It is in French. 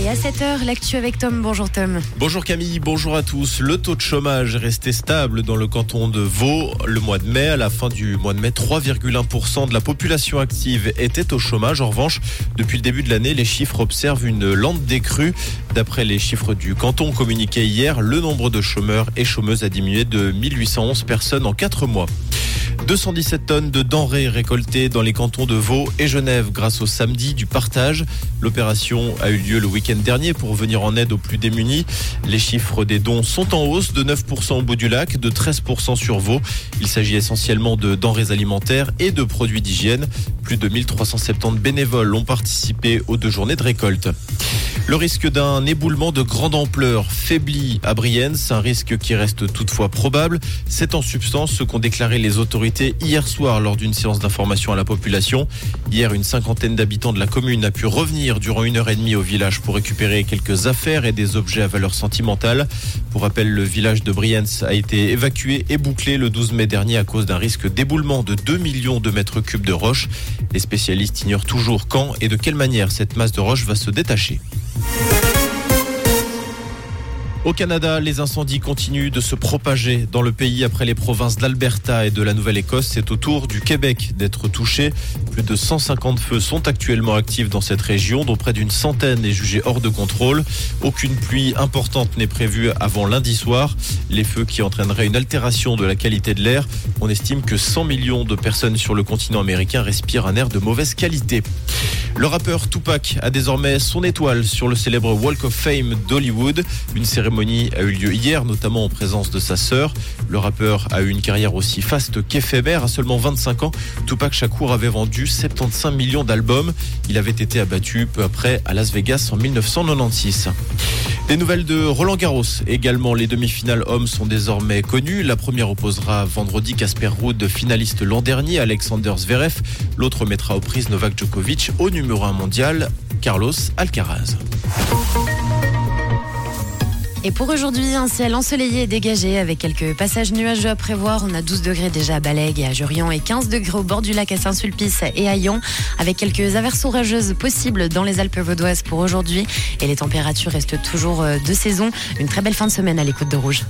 Et à 7h, l'actu avec Tom. Bonjour Tom. Bonjour Camille, bonjour à tous. Le taux de chômage est resté stable dans le canton de Vaud le mois de mai. À la fin du mois de mai, 3,1% de la population active était au chômage. En revanche, depuis le début de l'année, les chiffres observent une lente décrue. D'après les chiffres du canton communiqués hier, le nombre de chômeurs et chômeuses a diminué de 1811 personnes en 4 mois. 217 tonnes de denrées récoltées dans les cantons de Vaud et Genève grâce au samedi du partage. L'opération a eu lieu le week-end dernier pour venir en aide aux plus démunis. Les chiffres des dons sont en hausse de 9% au bout du lac, de 13% sur Vaud. Il s'agit essentiellement de denrées alimentaires et de produits d'hygiène. Plus de 1370 bénévoles ont participé aux deux journées de récolte. Le risque d'un éboulement de grande ampleur faiblit à Brienne, c'est un risque qui reste toutefois probable. C'est en substance ce qu'ont déclaré les autorités hier soir lors d'une séance d'information à la population. Hier, une cinquantaine d'habitants de la commune a pu revenir durant une heure et demie au village pour récupérer quelques affaires et des objets à valeur sentimentale. Pour rappel, le village de Brienz a été évacué et bouclé le 12 mai dernier à cause d'un risque d'éboulement de 2 millions de mètres cubes de roches. Les spécialistes ignorent toujours quand et de quelle manière cette masse de roches va se détacher. Au Canada, les incendies continuent de se propager dans le pays après les provinces d'Alberta et de la Nouvelle-Écosse. C'est au tour du Québec d'être touché. Plus de 150 feux sont actuellement actifs dans cette région, dont près d'une centaine est jugée hors de contrôle. Aucune pluie importante n'est prévue avant lundi soir. Les feux qui entraîneraient une altération de la qualité de l'air. On estime que 100 millions de personnes sur le continent américain respirent un air de mauvaise qualité. Le rappeur Tupac a désormais son étoile sur le célèbre Walk of Fame d'Hollywood. Une cérémonie a eu lieu hier, notamment en présence de sa sœur. Le rappeur a eu une carrière aussi faste qu'éphémère. À seulement 25 ans, Tupac Shakur avait vendu 75 millions d'albums. Il avait été abattu peu après à Las Vegas en 1996. Des nouvelles de Roland Garros. Également, les demi-finales hommes sont désormais connues. La première opposera vendredi Casper Ruud, finaliste l'an dernier, Alexander Zverev. L'autre mettra aux prises Novak Djokovic au numéro 1 mondial, Carlos Alcaraz. Et pour aujourd'hui, un ciel ensoleillé et dégagé avec quelques passages nuageux à prévoir. On a 12 degrés déjà à Balègue et à Jurion et 15 degrés au bord du lac à Saint-Sulpice et à Yon avec quelques averses orageuses possibles dans les Alpes vaudoises pour aujourd'hui. Et les températures restent toujours de saison. Une très belle fin de semaine à l'écoute de Rouge.